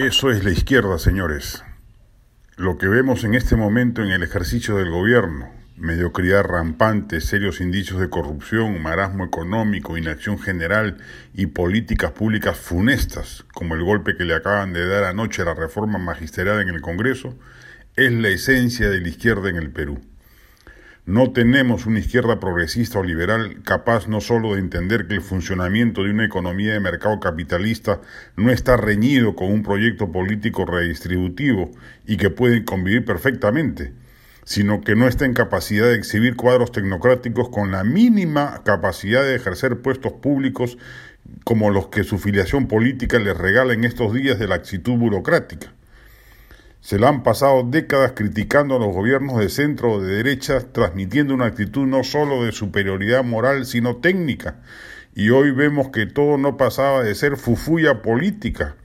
Eso es la izquierda, señores. Lo que vemos en este momento en el ejercicio del gobierno, mediocridad rampante, serios indicios de corrupción, marasmo económico, inacción general y políticas públicas funestas, como el golpe que le acaban de dar anoche a la reforma magisterial en el Congreso, es la esencia de la izquierda en el Perú. No tenemos una izquierda progresista o liberal capaz no solo de entender que el funcionamiento de una economía de mercado capitalista no está reñido con un proyecto político redistributivo y que puede convivir perfectamente, sino que no está en capacidad de exhibir cuadros tecnocráticos con la mínima capacidad de ejercer puestos públicos como los que su filiación política les regala en estos días de laxitud burocrática. Se la han pasado décadas criticando a los gobiernos de centro o de derecha, transmitiendo una actitud no solo de superioridad moral, sino técnica. Y hoy vemos que todo no pasaba de ser fufuya política,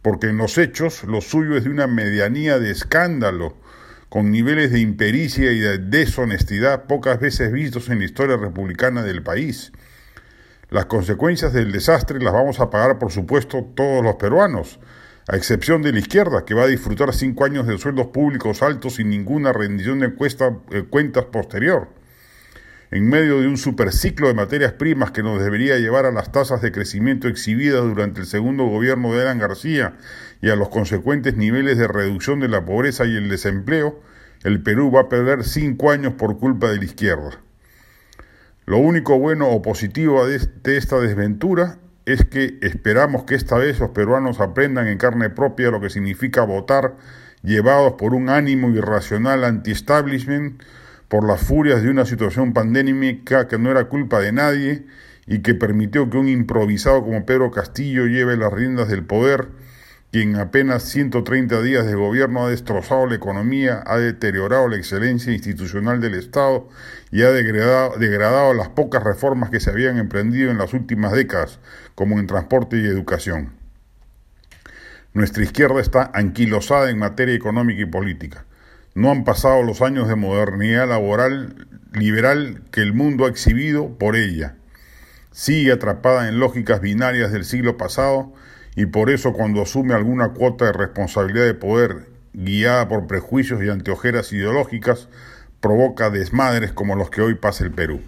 porque en los hechos lo suyo es de una medianía de escándalo, con niveles de impericia y de deshonestidad pocas veces vistos en la historia republicana del país. Las consecuencias del desastre las vamos a pagar, por supuesto, todos los peruanos, a excepción de la izquierda, que va a disfrutar cinco años de sueldos públicos altos sin ninguna rendición de eh, cuentas posterior. En medio de un superciclo de materias primas que nos debería llevar a las tasas de crecimiento exhibidas durante el segundo gobierno de Eran García y a los consecuentes niveles de reducción de la pobreza y el desempleo, el Perú va a perder cinco años por culpa de la izquierda. Lo único bueno o positivo de esta desventura es que esperamos que esta vez los peruanos aprendan en carne propia lo que significa votar llevados por un ánimo irracional anti-establishment, por las furias de una situación pandémica que no era culpa de nadie y que permitió que un improvisado como Pedro Castillo lleve las riendas del poder quien apenas 130 días de gobierno ha destrozado la economía, ha deteriorado la excelencia institucional del Estado y ha degradado, degradado, las pocas reformas que se habían emprendido en las últimas décadas, como en transporte y educación. Nuestra izquierda está anquilosada en materia económica y política. No han pasado los años de modernidad laboral liberal que el mundo ha exhibido por ella. Sigue atrapada en lógicas binarias del siglo pasado y por eso cuando asume alguna cuota de responsabilidad de poder guiada por prejuicios y anteojeras ideológicas, provoca desmadres como los que hoy pasa el Perú.